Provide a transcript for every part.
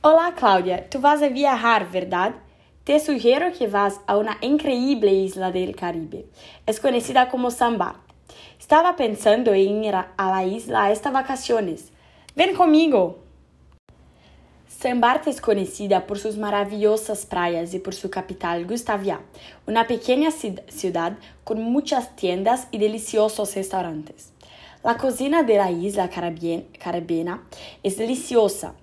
Hola Claudia, tú vas a viajar, ¿verdad? Te sugiero que vas a una increíble isla del Caribe. Es conocida como San Bart. Estaba pensando en ir a la isla estas vacaciones. Ven conmigo. San Bart es conocida por sus maravillosas playas y por su capital, Gustavia, una pequeña ciudad con muchas tiendas y deliciosos restaurantes. La cocina de la isla caribeña es deliciosa.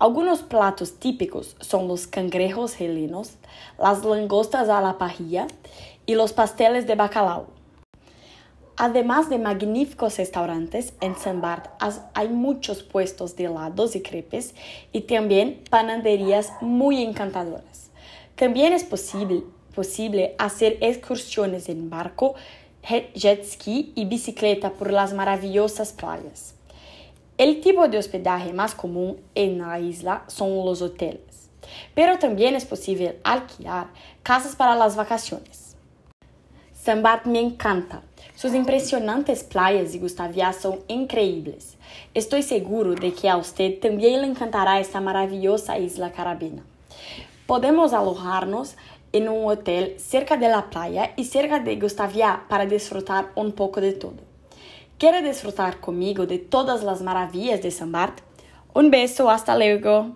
Algunos platos típicos son los cangrejos helenos, las langostas a la parrilla y los pasteles de bacalao. Además de magníficos restaurantes, en San Bart hay muchos puestos de helados y crepes y también panaderías muy encantadoras. También es posible, posible hacer excursiones en barco, jet ski y bicicleta por las maravillosas playas. El tipo de hospedaje más común en la isla son los hoteles, pero también es posible alquilar casas para las vacaciones. San Bart me encanta. Sus impresionantes playas y Gustavia son increíbles. Estoy seguro de que a usted también le encantará esta maravillosa isla carabina. Podemos alojarnos en un hotel cerca de la playa y cerca de Gustavia para disfrutar un poco de todo. ¿Quiere disfrutar conmigo de todas las maravillas de San Bart? Un beso, hasta luego.